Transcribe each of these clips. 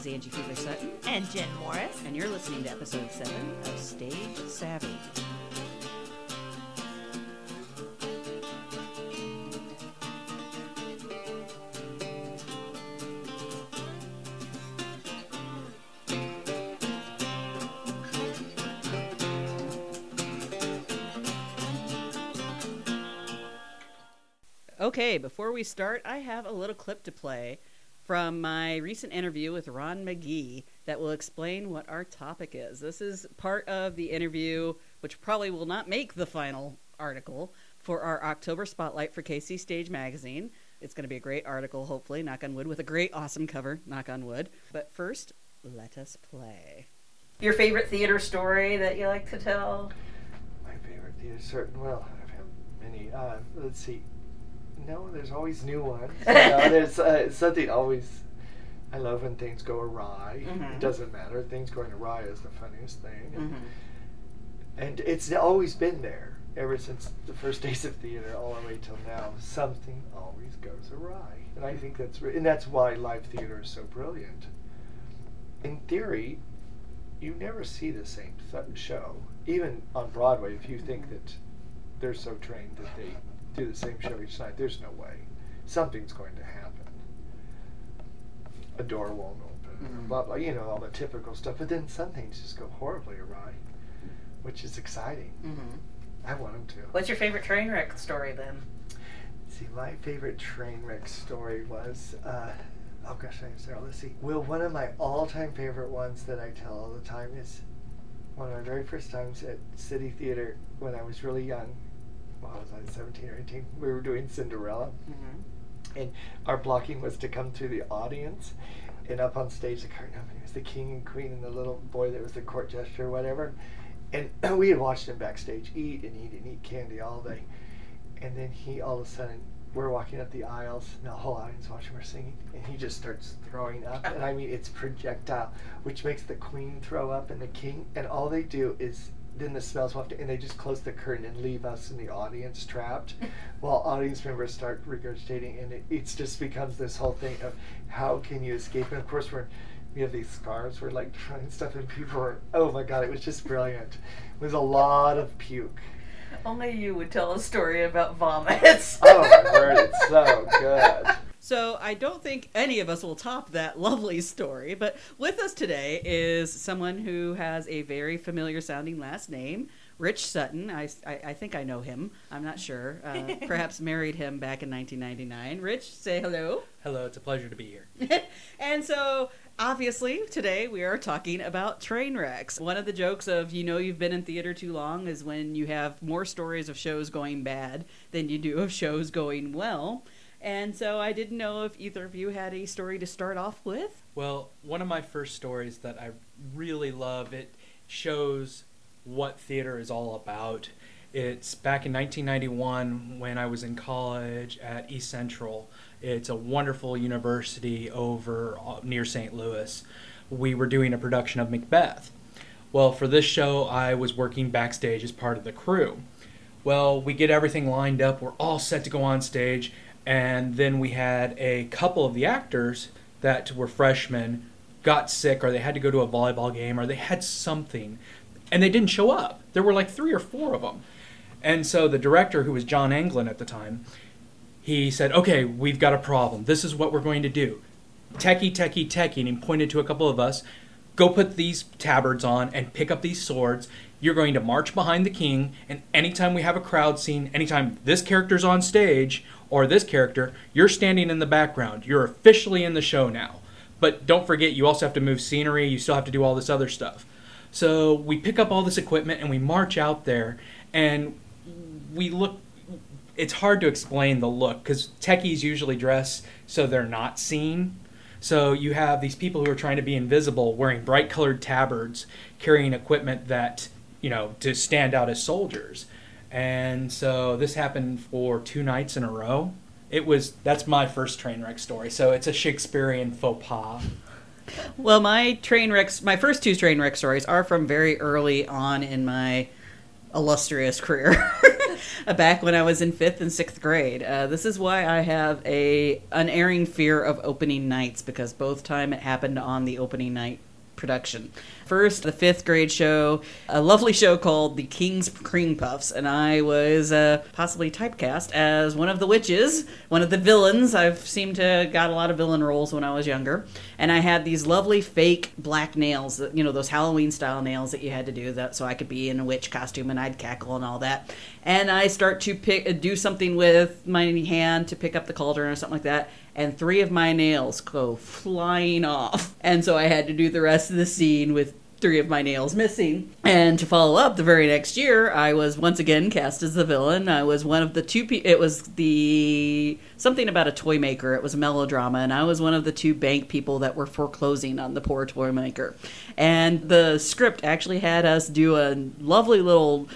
is Angie Fiedler Sutton, And Jen Morris. and you're listening to episode 7 of Stage Savvy. Okay, before we start, I have a little clip to play from my recent interview with Ron McGee that will explain what our topic is. This is part of the interview, which probably will not make the final article for our October spotlight for KC Stage Magazine. It's going to be a great article, hopefully, knock on wood, with a great, awesome cover, knock on wood. But first, let us play. Your favorite theater story that you like to tell? My favorite theater, certain. Well, I've had many. Uh, let's see. No, there's always new ones. You know, there's uh, something always. I love when things go awry. Mhm. It doesn't matter. Things going awry is the funniest thing, and, Mm-hmm. and it's always been there ever since the first days of theater, all the way till now. Something always goes awry, and I think that's re- and that's why live theater is so brilliant. In theory, you never see the same th- show, even on Broadway. If you think that they're so trained that they do the same show each night, there's no way. Something's going to happen. A door won't open, Mhm. blah blah. You know all the typical stuff. But then some things just go horribly awry, which is exciting. Mm-hmm. I want them to. What's your favorite train wreck story then? See, my favorite train wreck story was, uh, oh gosh, I'm sorry, let's see. Well, one of my all-time favorite ones that I tell all the time is one of my very first times at City Theater when I was really young. Well, I was like 17 or 18. We were doing Cinderella, Mm-hmm. and our blocking was to come through the audience, and up on stage the curtain opening was the king and queen and the little boy that was the court jester or whatever, and we had watched him backstage eat and eat and eat candy all day, and then he all of a sudden we're walking up the aisles and the whole audience watching we're singing, and he just starts throwing up, and I mean it's projectile, which makes the queen throw up and the king, and all they do is then the smells will have to, and they just close the curtain and leave us in the audience trapped while audience members start regurgitating and it it's just becomes this whole thing of how can you escape? And of course we're we have these scarves we're like trying stuff and people are oh my god it was just brilliant. It was a lot of puke. Only you would tell a story about vomits. oh my word it's so good So I don't think any of us will top that lovely story. But with us today is someone who has a very familiar sounding last name, Rich Sutton. I, I, I think I know him. I'm not sure. Uh, perhaps married him back in 1999. Rich, say hello. Hello, it's a pleasure to be here. and so obviously today we are talking about train wrecks one of the jokes of you know you've been in theater too long is when you have more stories of shows going bad than you do of shows going well and so i didn't know if either of you had a story to start off with Well, one of my first stories that I really love, it shows what theater is all about. It's back in 1991 when I was in college at East Central. It's a wonderful university over uh, near St. Louis. We were doing a production of Macbeth. Well, for this show, I was working backstage as part of the crew. Well, we get everything lined up. We're all set to go on stage. And then we had a couple of the actors that were freshmen got sick or they had to go to a volleyball game or they had something and they didn't show up. There were like three or four of them. And so the director, who was John Anglin at the time, he said, Okay, we've got a problem. This is what we're going to do. Techie, techie, techie. And he pointed to a couple of us. Go put these tabards on and pick up these swords. You're going to march behind the king. And anytime we have a crowd scene, anytime this character's on stage or this character, you're standing in the background. You're officially in the show now. But don't forget, you also have to move scenery. You still have to do all this other stuff. So we pick up all this equipment and we march out there and we look. It's hard to explain the look because techies usually dress so they're not seen. So you have these people who are trying to be invisible, wearing bright colored tabards, carrying equipment that, you know, to stand out as soldiers. And so this happened for two nights in a row. It was that's my first train wreck story. So it's a Shakespearean faux pas. Well, my train wrecks, my first two train wreck stories are from very early on in my illustrious career. back when I was in fifth and sixth grade. Uh, this is why I have a unerring fear of opening nights because both time it happened on the opening night production. First, the fifth grade show, a lovely show called The King's Cream Puffs, and I was uh, possibly typecast as one of the witches, one of the villains. I've seemed to got a lot of villain roles when I was younger, and I had these lovely fake black nails, you know, those Halloween style nails that you had to do that so I could be in a witch costume and I'd cackle and all that. And I start to pick do something with my hand to pick up the cauldron or something like that and three of my nails go flying off. And so I had to do the rest of the scene with three of my nails missing. And to follow up, the very next year, I was once again cast as the villain. I was one of the two. Pe- it was the something about a toy maker. It was a melodrama, and I was one of the two bank people that were foreclosing on the poor toy maker. And the script actually had us do a lovely little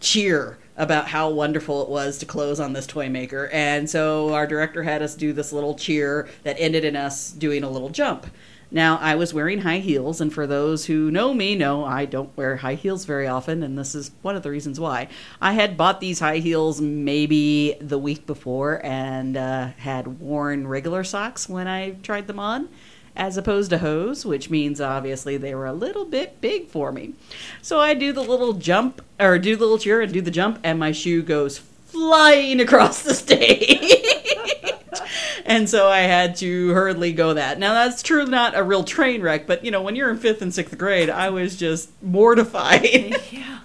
cheer about how wonderful it was to close on this toy maker. And so our director had us do this little cheer that ended in us doing a little jump. Now, I was wearing high heels, and for those who know me, know I don't wear high heels very often, and this is one of the reasons why. I had bought these high heels maybe the week before and uh, had worn regular socks when I tried them on as opposed to hose, which means obviously they were a little bit big for me. So I do the little jump, or do the little cheer and do the jump, and my shoe goes flying across the stage. and so I had to hurriedly go that. Now that's true, not a real train wreck, but you know, when you're in fifth and sixth grade, I was just mortified. yeah,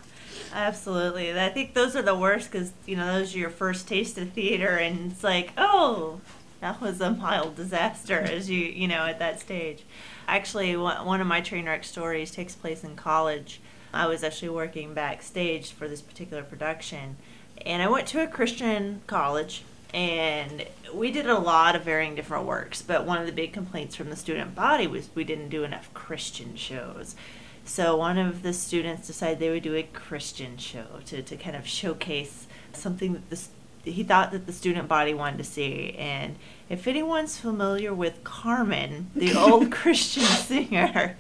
absolutely. I think those are the worst because you know those are your first taste of theater, and it's like, oh, that was a mild disaster as you you know at that stage. Actually, one one of my train wreck stories takes place in college. I was actually working backstage for this particular production, and I went to a Christian college. And we did a lot of varying different works, but one of the big complaints from the student body was we didn't do enough Christian shows. So one of the students decided they would do a Christian show to, to kind of showcase something that this he thought that the student body wanted to see. And if anyone's familiar with Carmen, the old Christian singer,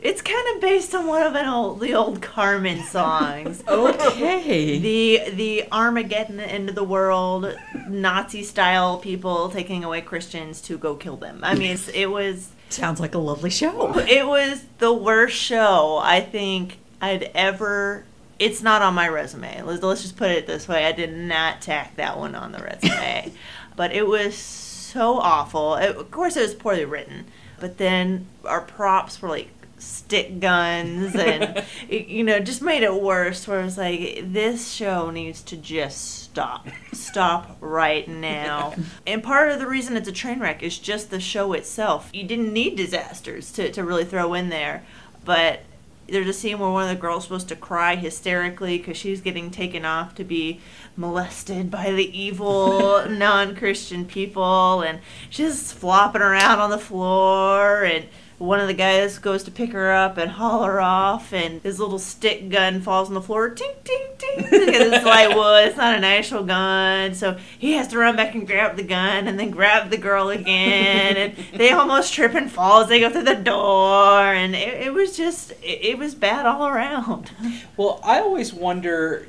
it's kind of based on one of an old the old Carmen songs. okay. The the Armageddon end of the world, Nazi style people taking away Christians to go kill them. I mean, it was Sounds like a lovely show. it was the worst show I think I'd ever. It's not on my resume. Let's, let's just put it this way. I did not tack that one on the resume, but it was so awful. It, of course, it was poorly written, but then our props were like stick guns and you know just made it worse where it was like this show needs to just stop. Stop right now. And part of the reason it's a train wreck is just the show itself. You didn't need disasters to, to really throw in there but there's a scene where one of the girls supposed to cry hysterically because she's getting taken off to be molested by the evil non-christian people and she's flopping around on the floor and one of the guys goes to pick her up and haul her off, and his little stick gun falls on the floor. Ting, ting, ting. Because it's like, well, it's not an actual gun. So he has to run back and grab the gun and then grab the girl again. And they almost trip and fall as they go through the door. And it, it was just, it, it was bad all around. Well, I always wonder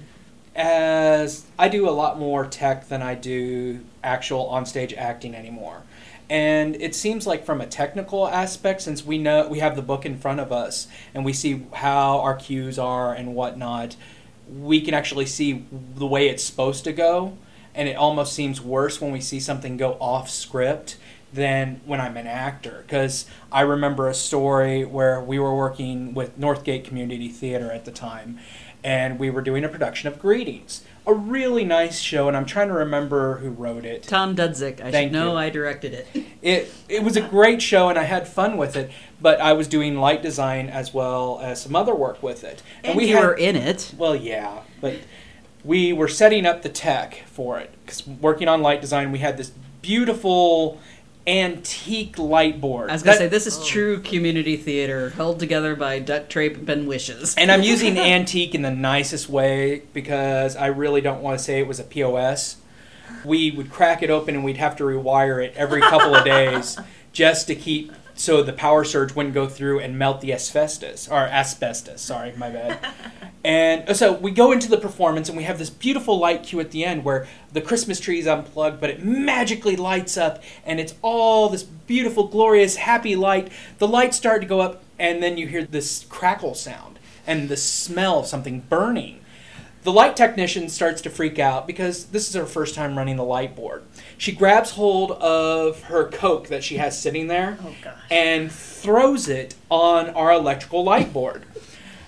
as I do a lot more tech than I do actual onstage acting anymore. And it seems like from a technical aspect, since we know we have the book in front of us and we see how our cues are and whatnot, we can actually see the way it's supposed to go. And it almost seems worse when we see something go off script than when I'm an actor. Because I remember a story where we were working with Northgate Community Theater at the time, and we were doing a production of Greetings. A really nice show, and I'm trying to remember who wrote it. Tom Dudzik. I Thank should know you. I directed it. It it was a great show, and I had fun with it. But I was doing light design as well as some other work with it, And you were in it. well, yeah, but we were setting up the tech for it because working on light design, we had this beautiful antique light board. I was gonna That- say this is oh. true community theater held together by duct tape and wishes. and I'm using antique in the nicest way because I really don't want to say it was a POS. We would crack it open and we'd have to rewire it every couple of days just to keep so the power surge wouldn't go through and melt the asbestos or asbestos. Sorry, my bad. and oh, so we go into the performance, and we have this beautiful light cue at the end where the Christmas tree is unplugged, but it magically lights up, and it's all this beautiful, glorious, happy light. The lights start to go up, and then you hear this crackle sound and the smell of something burning. The light technician starts to freak out because this is her first time running the light board. She grabs hold of her Coke that she has sitting there Oh and throws it on our electrical light board.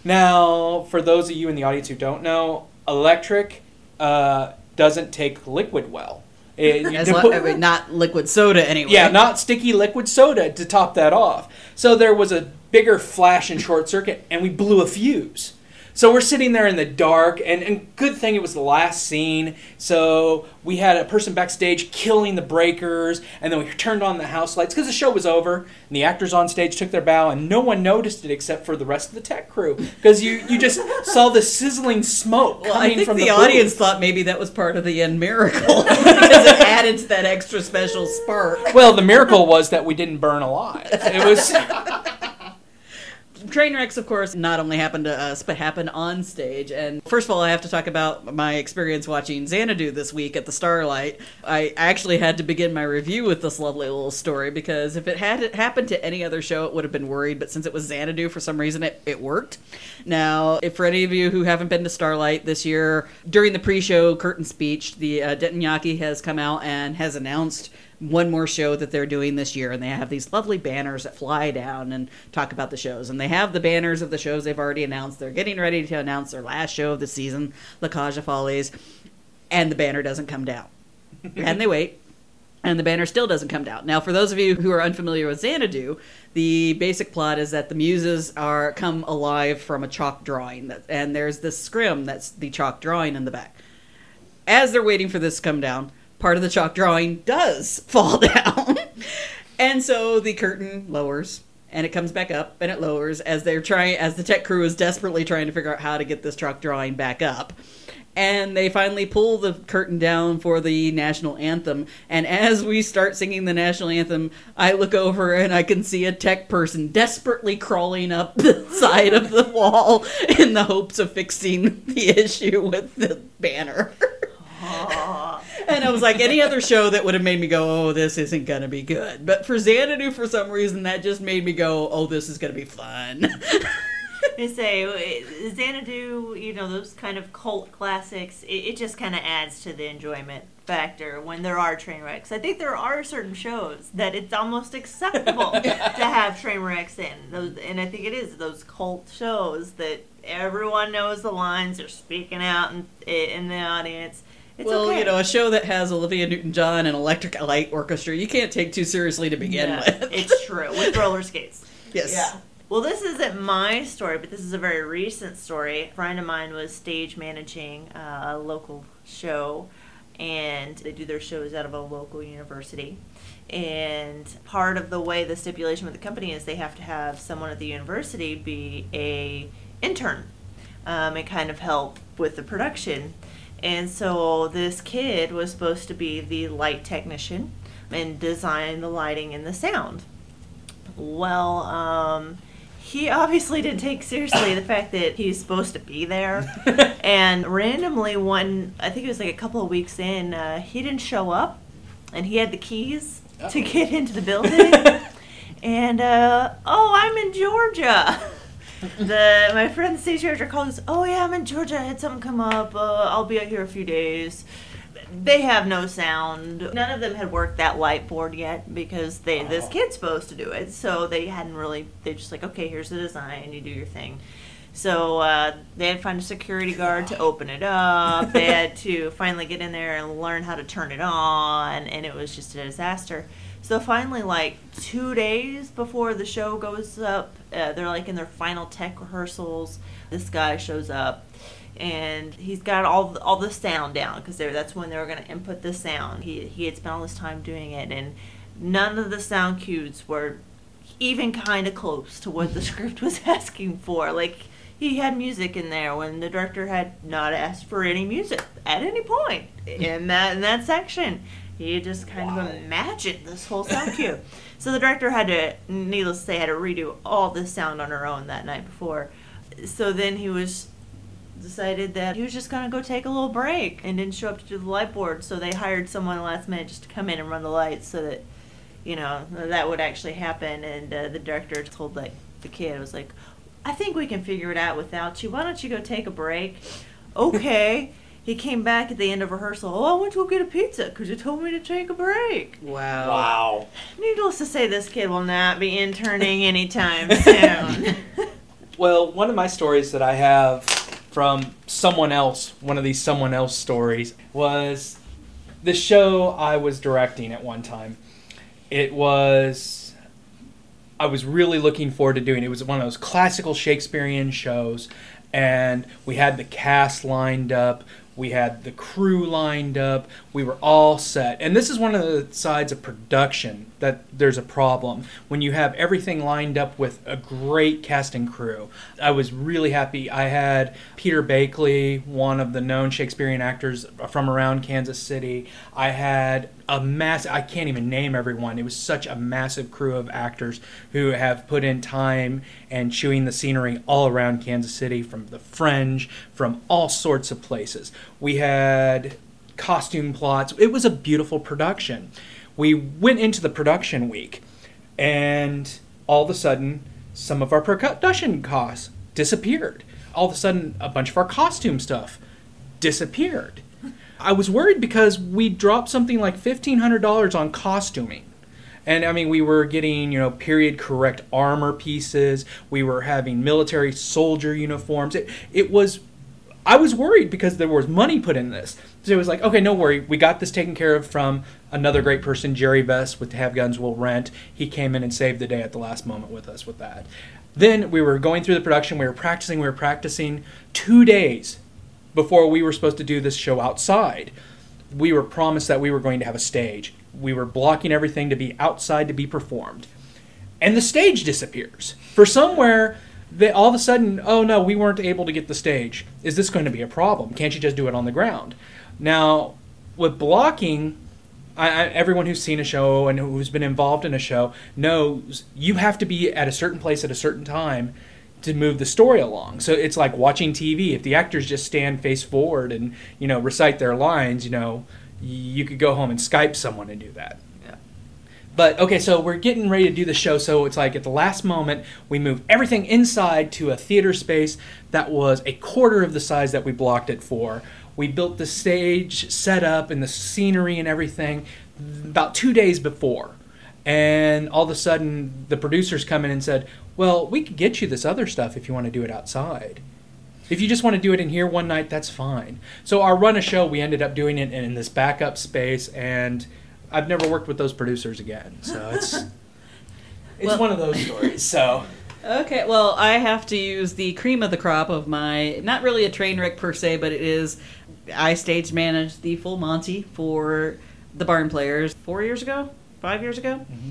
Now, for those of you in the audience who don't know, electric uh, doesn't take liquid well. It- lo- I mean, not liquid soda anyway. yeah, not sticky liquid soda to top that off. So there was a bigger flash and short circuit, and we blew a fuse. So we're sitting there in the dark, and, and good thing it was the last scene. So we had a person backstage killing the breakers, and then we turned on the house lights because the show was over, and the actors on stage took their bow, and no one noticed it except for the rest of the tech crew because you, you just saw the sizzling smoke Well, coming I think from the, the, audience thought maybe that was part of the end miracle because it added to that extra special spark. Well, the miracle was that we didn't burn alive. It was. Train wrecks, of course, not only happen to us, but happen on stage. And first of all, I have to talk about my experience watching Xanadu this week at the Starlight. I actually had to begin my review with this lovely little story because if it had happened to any other show, it would have been worried. But since it was Xanadu, for some reason, it, it worked. Now, if for any of you who haven't been to Starlight this year, during the pre-show curtain speech, the uh, has come out and has announced one more show that they're doing this year and they have these lovely banners that fly down and talk about the shows and they have the banners of the shows they've already announced they're getting ready to announce their last show of the season la aux follies and the banner doesn't come down and they wait and the banner still doesn't come down. Now, for those of you who are unfamiliar with Xanadu, the basic plot is that the muses are come alive from a chalk drawing, that, and there's this scrim that's the chalk drawing in the back. As they're waiting for this to come down, part of the chalk drawing does fall down, and so the curtain lowers. And it comes back up, and it lowers as they're trying, as the tech crew is desperately trying to figure out how to get this chalk drawing back up and they finally pull the curtain down for the national anthem. And as we start singing the national anthem, I look over and I can see a tech person desperately crawling up the side of the wall in the hopes of fixing the issue with the banner. And I was like, any other show that would have made me go, oh, this isn't going to be good. But for Xanadu, for some reason, that just made me go, oh, this is going to be fun. I say uh, Xanadu, you know those kind of cult classics. It, it just kind of adds to the enjoyment factor when there are train wrecks. I think there are certain shows that it's almost acceptable to have train wrecks in those, and I think it is those cult shows that everyone knows the lines. They're speaking out in, in the audience. It's well, okay. you know, a show that has Olivia Newton-John and Electric Light Orchestra, you can't take too seriously to begin Yeah, with. it's true with roller skates. yes. Yeah. Well, this isn't my story, but this is a very recent story. A friend of mine was stage managing uh, a local show, and they do their shows out of a local university. And part of the way the stipulation with the company is they have to have someone at the university be a intern um, and kind of help with the production. And so this kid was supposed to be the light technician and design the lighting and the sound. Well, um, he obviously didn't take seriously the fact that he's supposed to be there. and randomly, one, I think it was like a couple of weeks in, uh, he didn't show up and he had the keys to get into the building. and, uh, oh, I'm in Georgia. The my friend the stage director called us. Oh yeah, I'm in Georgia. I had something come up. Uh, I'll be out here a few days. They have no sound. None of them had worked that light board yet because they this kid's supposed to do it. So they hadn't really. They just like okay, here's the design. You do your thing. So uh, they had to find a security guard to open it up. They had to finally get in there and learn how to turn it on, and it was just a disaster. So finally, like two days before the show goes up, uh, they're like in their final tech rehearsals. This guy shows up, and he's got all the, all the sound down because that's when they were going to input the sound. He he had spent all this time doing it, and none of the sound cues were even kind of close to what the script was asking for. Like he had music in there when the director had not asked for any music at any point in that in that section. He just kind of imagined this whole sound cue. So the director had to, needless to say, had to redo all this sound on her own that night before. So then he was decided that he was just gonna go take a little break and didn't show up to do the light board. So they hired someone last minute just to come in and run the lights so that you know that would actually happen. And uh, the director told like the kid was like, "I think we can figure it out without you. Why don't you go take a break?" Okay. He came back at the end of rehearsal. Oh, I went to go get a pizza because you told me to take a break. Wow. Wow. Needless to say, this kid will not be interning anytime soon. Well, one of my stories that I have from someone else, one of these someone else stories, was the show I was directing at one time. It was I was really looking forward to doing. It was one of those classical Shakespearean shows, and we had the cast lined up. We had the crew lined up. We were all set. And this is one of the sides of production that there's a problem. When you have everything lined up with a great cast and crew. I was really happy. I had Peter Bakley, one of the known Shakespearean actors from around Kansas City. I had a mass I can't even name everyone. It was such a massive crew of actors who have put in time and chewing the scenery all around Kansas City from the fringe, from all sorts of places. We had costume plots. It was a beautiful production. We went into the production week and all of a sudden some of our production costs disappeared. All of a sudden a bunch of our costume stuff disappeared. I was worried because we dropped something like $1500 on costuming. And I mean, we were getting, you know, period correct armor pieces. We were having military soldier uniforms. It, it was, I was worried because there was money put in this. So it was like, okay, no worry. We got this taken care of from another great person, Jerry Best with Have Guns Will Rent. He came in and saved the day at the last moment with us with that. Then we were going through the production. We were practicing. We were practicing two days before we were supposed to do this show outside. We were promised that we were going to have a stage. We were blocking everything to be outside to be performed. And the stage disappears. For somewhere, they all of a sudden, oh no, we weren't able to get the stage. Is this going to be a problem? Can't you just do it on the ground? Now, with blocking, I, I, everyone who's seen a show and who's been involved in a show knows you have to be at a certain place at a certain time to move the story along. So it's like watching TV. If the actors just stand face forward and you know recite their lines, you know, you could go home and Skype someone and do that. Yeah. But okay, so we're getting ready to do the show. So it's like at the last moment, we move everything inside to a theater space that was a quarter of the size that we blocked it for. We built the stage set up and the scenery and everything about two days before. And all of a sudden, the producers come in and said, Well, we could get you this other stuff if you want to do it outside. If you just want to do it in here one night, that's fine. So, our run of show, we ended up doing it in this backup space, and I've never worked with those producers again. So, it's, it's Well- one of those stories. So, Okay, well, I have to use the cream of the crop of my not really a train wreck per se, but it is I stage managed the full Monty for the Barn Players four years ago, five years ago. Mm-hmm.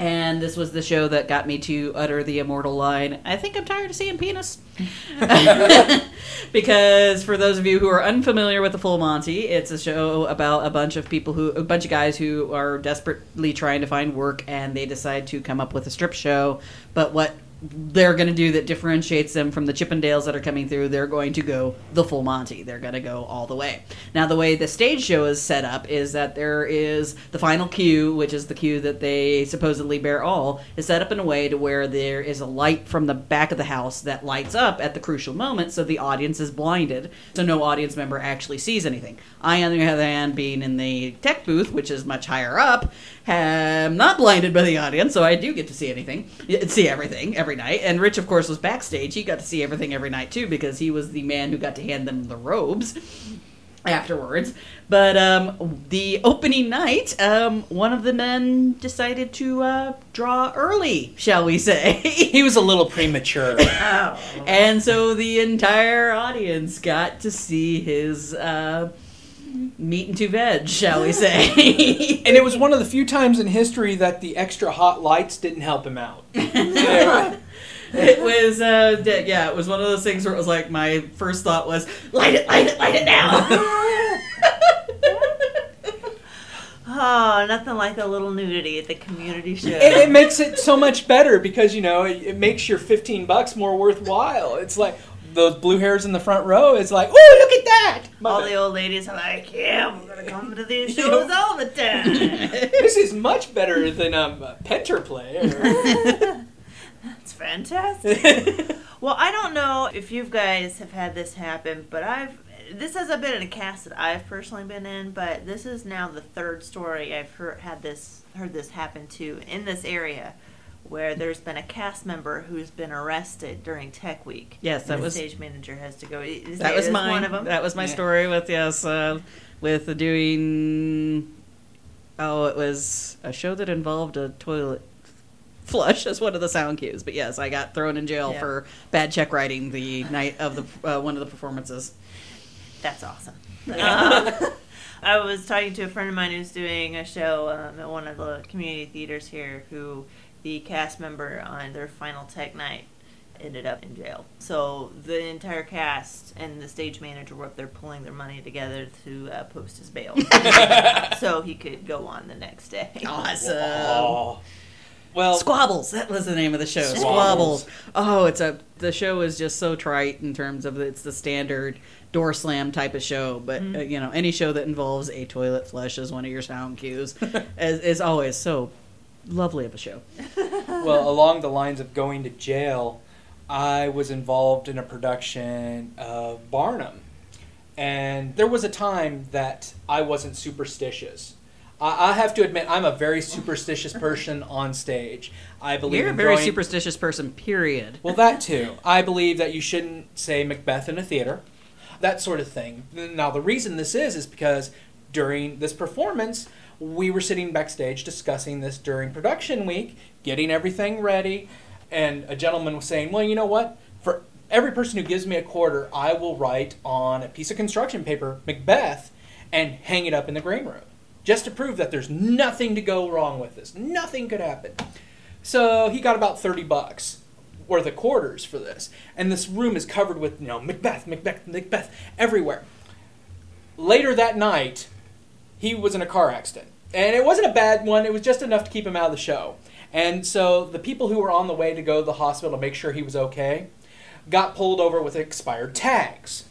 And this was the show that got me to utter the immortal line, I think I'm tired of seeing penis. because for those of you who are unfamiliar with the Full Monty, it's a show about a bunch of people who, a bunch of guys who are desperately trying to find work and they decide to come up with a strip show. But what they're going to do that differentiates them from the Chippendales that are coming through, they're going to go the full Monty. They're going to go all the way. Now, the way the stage show is set up is that there is the final cue, which is the cue that they supposedly bear all, is set up in a way to where there is a light from the back of the house that lights up at the crucial moment, so the audience is blinded, so no audience member actually sees anything. I, on the other hand, being in the tech booth, which is much higher up, am not blinded by the audience, so I do get to see anything, see everything every night. And Rich, of course, was backstage. He got to see everything every night too because he was the man who got to hand them the robes afterwards. But um, the opening night, um, one of the men decided to uh, draw early, shall we say? he was a little premature. Oh. and so the entire audience got to see his uh, meat and two veg, shall we say? and it was one of the few times in history that the extra hot lights didn't help him out. It was, uh, yeah, it was one of those things where it was like my first thought was, light it, light it, light it now. Oh, nothing like a little nudity at the community show. it, it makes it so much better because you know it, it makes your 15 bucks more worthwhile it's like those blue hairs in the front row it's like oh look at that all the old ladies are like, "Yeah, we're gonna come to these shows all the time." this is much better than um Pinter play That's fantastic. Well, I don't know if you guys have had this happen, but I've this hasn't been in a cast that I've personally been in, but this is now the third story I've heard had this heard this happen to in this area, where there's been a cast member who's been arrested during Tech Week. Yes, and that the was- stage manager has to go. Is That was is mine. One of them. That was my Yeah. story with yes, uh, with the doing. Oh, it was a show that involved a toilet flush as one of the sound cues. But yes, I got thrown in jail Yeah. for bad check writing the night of the uh, one of the performances. That's awesome. Uh, I was talking to a friend of mine who's doing a show um, at one of the community theaters here, who the cast member on their final tech night ended up in jail. So the entire cast and the stage manager were up there pulling their money together to uh, post his bail, so he could go on the next day. Awesome. oh. well Squabbles. That was the name of the show. Squabbles. Squabbles. Oh, it's a the show is just so trite in terms of it's the standard door slam type of show. But uh, you know, any show that involves a toilet flush as one of your sound cues is, is always so lovely of a show. well, along the lines of going to jail, I was involved in a production of Barnum. And there was a time that I wasn't superstitious. I, I have to admit, I'm a very superstitious person on stage. I believe You're a very throwing- superstitious person. Period. Well, that too. I believe that you shouldn't say Macbeth in a theater, that sort of thing. Now, the reason this is is because during this performance, we were sitting backstage discussing this during production week, getting everything ready, and a gentleman was saying, "Well, you know what? For every person who gives me a quarter, I will write on a piece of construction paper Macbeth and hang it up in the green room." Just to prove that there's nothing to go wrong with this. Nothing could happen. So he got about 30 bucks worth of quarters for this. And this room is covered with, you know, Macbeth, Macbeth, Macbeth everywhere. Later that night, he was in a car accident. And it wasn't a bad one, it was just enough to keep him out of the show. And so the people who were on the way to go to the hospital to make sure he was okay got pulled over with expired tags.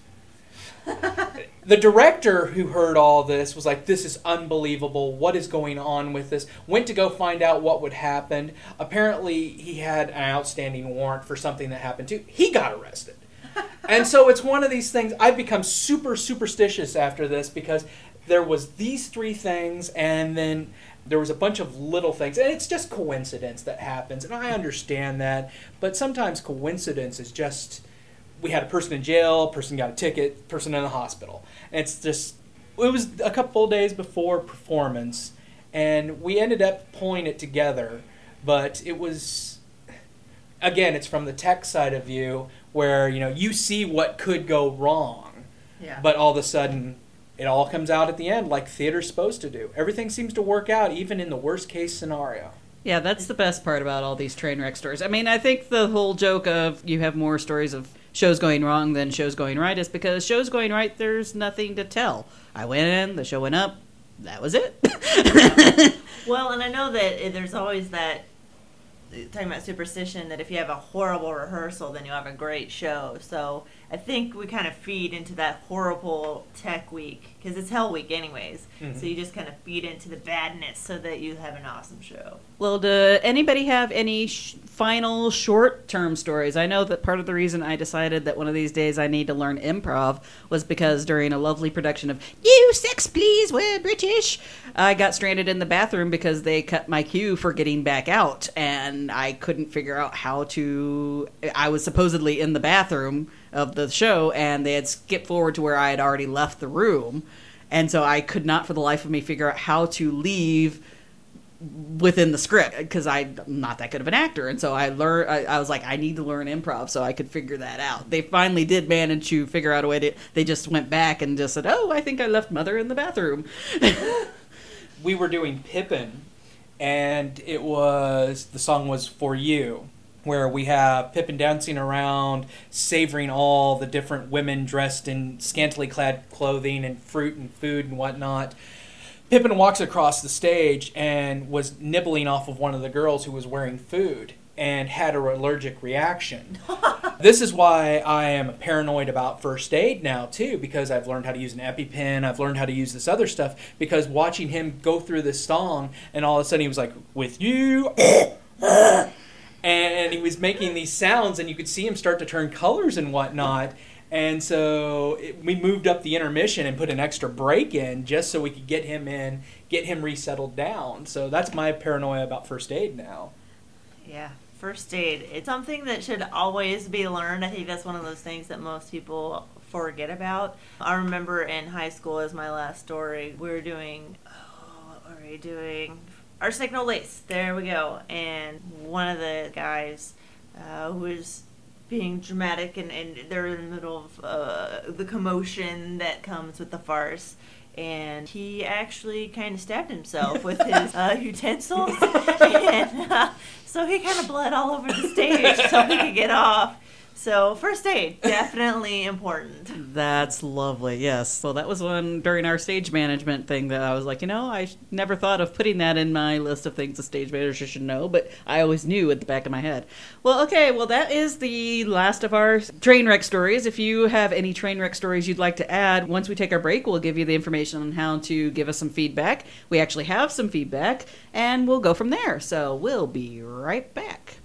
the director who heard all this was like, This is unbelievable. What is going on with this? Went to go find out what would happen. Apparently, he had an outstanding warrant for something that happened to. He got arrested. and so it's one of these things. I've become super superstitious after this because there was these three things, and then there was a bunch of little things, and it's just coincidence that happens, and I understand that. But sometimes coincidence is just we had a person in jail, person got a ticket, person in the hospital. And it's just it was a couple of days before performance, and we ended up pulling it together, but it was again, it's from the tech side of you where you know you see what could go wrong, Yeah. but all of a sudden it all comes out at the end like theater's supposed to do. Everything seems to work out even in the worst case scenario. Yeah, that's the best part about all these train wreck stories. I mean, I think the whole joke of you have more stories of shows going wrong than shows going right is because shows going right, there's nothing to tell. I went in, the show went up, that was it. Well, and I know that uh, there's always that talking about superstition that if you have a horrible rehearsal, then you have a great show. So I think we kind of feed into that horrible tech week because it's Hell Week, anyways. So mm-hmm. you just kind of feed into the badness so that you have an awesome show. Well, do anybody have any sh- final short term stories? I know that part of the reason I decided that one of these days I need to learn improv was because during a lovely production of No Sex Please, We're British, I got stranded in the bathroom because they cut my cue for getting back out, and I couldn't figure out how to. I was supposedly in the bathroom of the show, and they had skipped forward to where I had already left the room. And so I could not for the life of me figure out how to leave within the script because I'm not that good of an actor, and so I learned. I, I was like, I need to learn improv so I could figure that out. They finally did manage to figure out a way to. They just went back and just said, "Oh, I think I left mother in the bathroom." we were doing Pippin, and it was the song was for you, where we have Pippin dancing around, savoring all the different women dressed in scantily clad clothing and fruit and food and whatnot. Pippin walks across the stage and was nibbling off of one of the girls who was wearing food and had an allergic reaction. this is why I am paranoid about first aid now too, because I've learned how to use an EpiPen. I've learned how to use this other stuff. Because watching him go through this song, and all of a sudden he was like, "With you," and he was making these sounds, and you could see him start to turn colors and whatnot. And so it, we moved up the intermission and put an extra break in just so we could get him in, get him resettled down. So that's my paranoia about first aid now. Yeah, first aid. It's something that should always be learned. I think that's one of those things that most people forget about. I remember in high school, as my last story, we were doing, oh, what were we doing? Our signal lace. There we go. And one of the guys uh, who was being dramatic and, and they're in the middle of uh, the commotion that comes with the farce. And he actually kind of stabbed himself with his uh, utensils. And uh, so he kind of bled all over the stage so he could get off so first aid definitely important That's lovely. Yes. Well, that was one during our stage management thing that I was like, you know, I never thought of putting that in my list of things a stage manager should know, but I always knew at the back of my head. Well, okay. Well, that is the last of our train wreck stories. If you have any train wreck stories you'd like to add, once we take our break, we'll give you the information on how to give us some feedback. We actually have some feedback, and we'll go from there. So we'll be right back.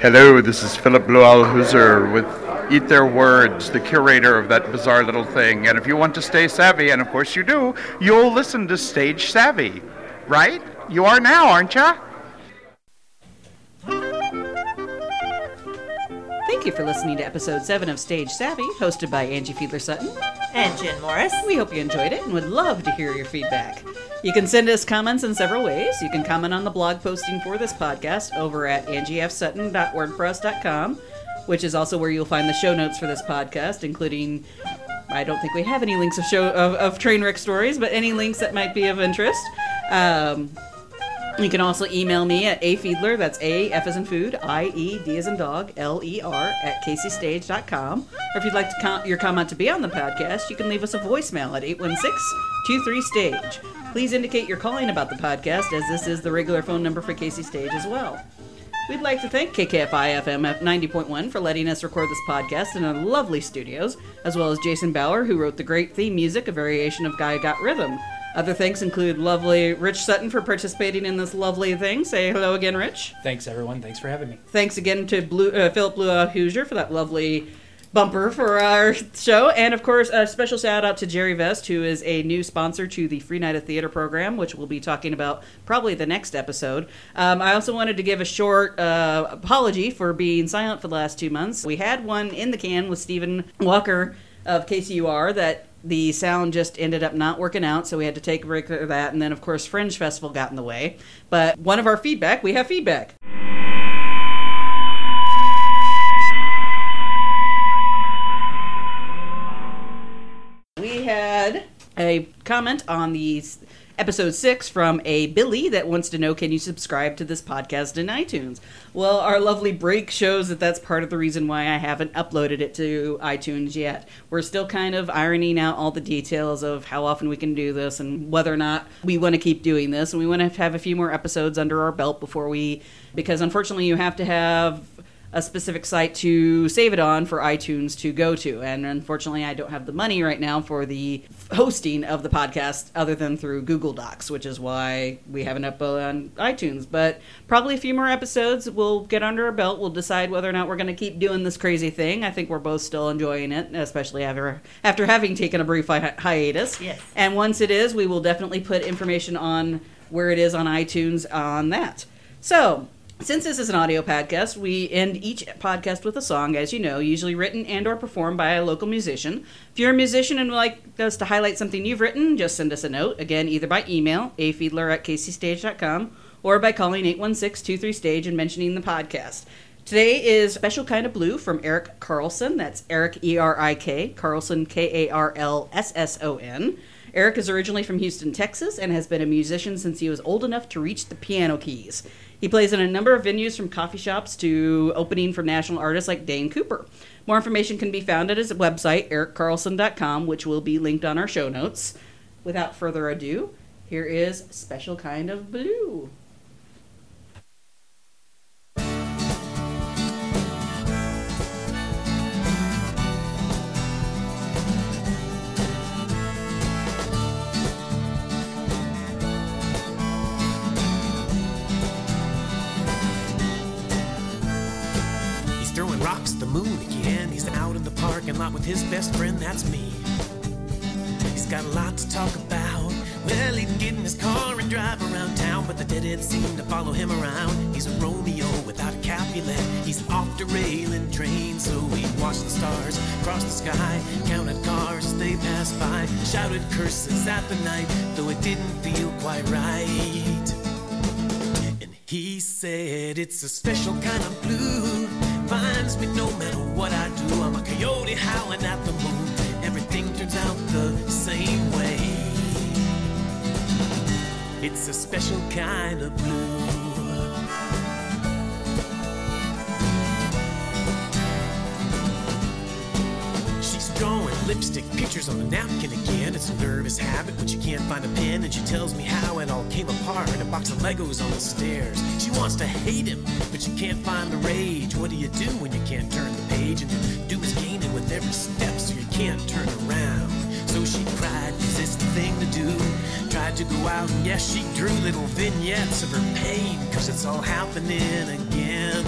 Hello, this is Philip Blualhuser with Eat Their Words, the curator of that bizarre little thing. And if you want to stay savvy, and of course you do, you'll listen to Stage Savvy, right? You are now, aren't ya? Thank you for listening to episode 7 of Stage Savvy, hosted by Angie Fiedler Sutton. and jen morris We hope you enjoyed it and would love to hear your feedback. You can send us comments in several ways. You can comment on the blog posting for this podcast over at angiefsutton.wordpress.com, which is also where you'll find the show notes for this podcast, including I don't think we have any links of show of, of train wreck stories, but any links that might be of interest. Um, you can also email me at afiedler, that's A, F as in food, I, E, D as in dog, L, E, R, at kcstage.com. Or if you'd like to com- your comment to be on the podcast, you can leave us a voicemail at 816-23-STAGE. Please indicate you're calling about the podcast, as this is the regular phone number for KC Stage as well. We'd like to thank KKFI FM at 90.1 for letting us record this podcast in our lovely studios, as well as Jason Bauer, who wrote the great theme music, a variation of Guy Got Rhythm. Other thanks include lovely Rich Sutton for participating in this lovely thing. Say hello again, Rich. Thanks, everyone. Thanks for having me. Thanks again to Blue, uh, Philip Blue Hoosier for that lovely bumper for our show. And of course, a special shout out to Jerry Vest, who is a new sponsor to the Free Night of Theater program, which we'll be talking about probably the next episode. Um, I also wanted to give a short uh, apology for being silent for the last two months. We had one in the can with Stephen Walker of KCUR that the sound just ended up not working out, so we had to take a break for that. And then, of course, Fringe Festival got in the way. But one of our feedback, we have feedback. We had a comment on the episode six from a Billy that wants to know can you subscribe to this podcast in iTunes? Well, our lovely break shows that that's part of the reason why I haven't uploaded it to iTunes yet. We're still kind of ironing out all the details of how often we can do this and whether or not we want to keep doing this. And we want to have a few more episodes under our belt before we, because unfortunately, you have to have a specific site to save it on for iTunes to go to. And unfortunately, I don't have the money right now for the hosting of the podcast other than through Google Docs, which is why we haven't uploaded on iTunes. But probably a few more episodes we'll get under our belt. We'll decide whether or not we're going to keep doing this crazy thing. I think we're both still enjoying it, especially after after having taken a brief hi- hiatus. Yes. And once it is, we will definitely put information on where it is on iTunes on that. So, since this is an audio podcast, we end each podcast with a song, as you know, usually written and or performed by a local musician. If you're a musician and would like us to highlight something you've written, just send us a note, again, either by email, afiedler at kcstage.com, or by calling 816-23-STAGE and mentioning the podcast. Today is Special Kind of Blue from Erik Karlsson. That's Erik, E-R-I-K, Karlsson, K-A-R-L-S-S-O-N. Erik is originally from Houston, Texas, and has been a musician since he was old enough to reach the piano keys. He plays in a number of venues from coffee shops to opening for national artists like Dane Cooper. More information can be found at his website, ericcarlson.com, which will be linked on our show notes. without further ado, here is Special Kind of Blue. Lot with his best friend, that's me. He's got a lot to talk about. Well, he'd get in his car and drive around town, but the deadheads seem to follow him around. He's a Romeo without a Capulet. He's off the railing train, so he watched the stars across the sky, counted cars as they passed by, shouted curses at the night, though it didn't feel quite right. And he said it's a special kind of blue. Finds me no matter what I do. I'm a coyote howling at the moon. Everything turns out the same way. It's a special kind of blue. Lipstick pictures on a napkin again. It's a nervous habit when she can't find a pen, and she tells me how it all came apart. A box of Legos on the stairs. She wants to hate him, but she can't find the rage. What do you do when you can't turn the page? And your doom is gaining with every step, so you can't turn around. So she cried, cause it's the thing to do. Tried to go out, and yes, she drew little vignettes of her pain, cause it's all happening again.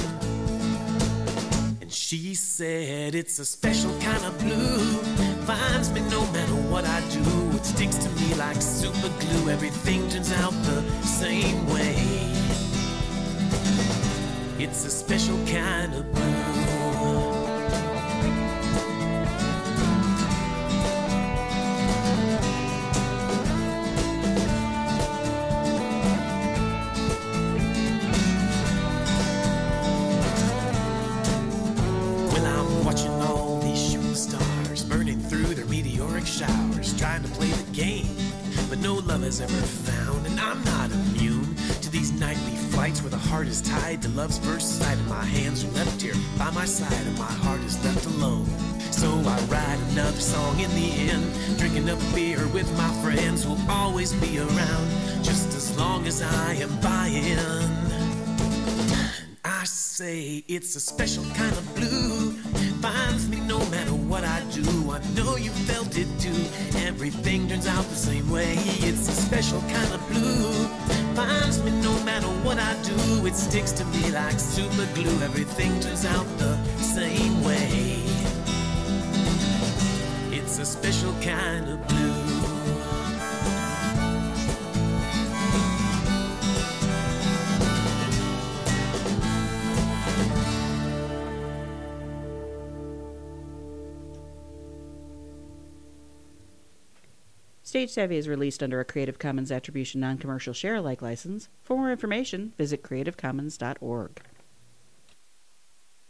And she said it's a special kind of blue. Finds me no matter what I do. It sticks to me like super glue. Everything turns out the same way. It's a special kind of blue. Trying to play the game. But no love has ever found, and I'm not immune to these nightly flights where the heart is tied to love's first sight. And my hands are left here by my side, and my heart is left alone. So I write another song in the end, drinking up beer with my friends who'll always be around just as long as I am buying. I say it's a special kind of blue. Finds me no matter what I do. I know you felt it too. Everything turns out the same way. It's a special kind of blue. Finds me no matter what I do. It sticks to me like super glue. Everything turns out the same way. It's a special kind of blue. Stage Savvy is released under a Creative Commons Attribution Non Commercial Share Alike license. For more information, visit creativecommons.org.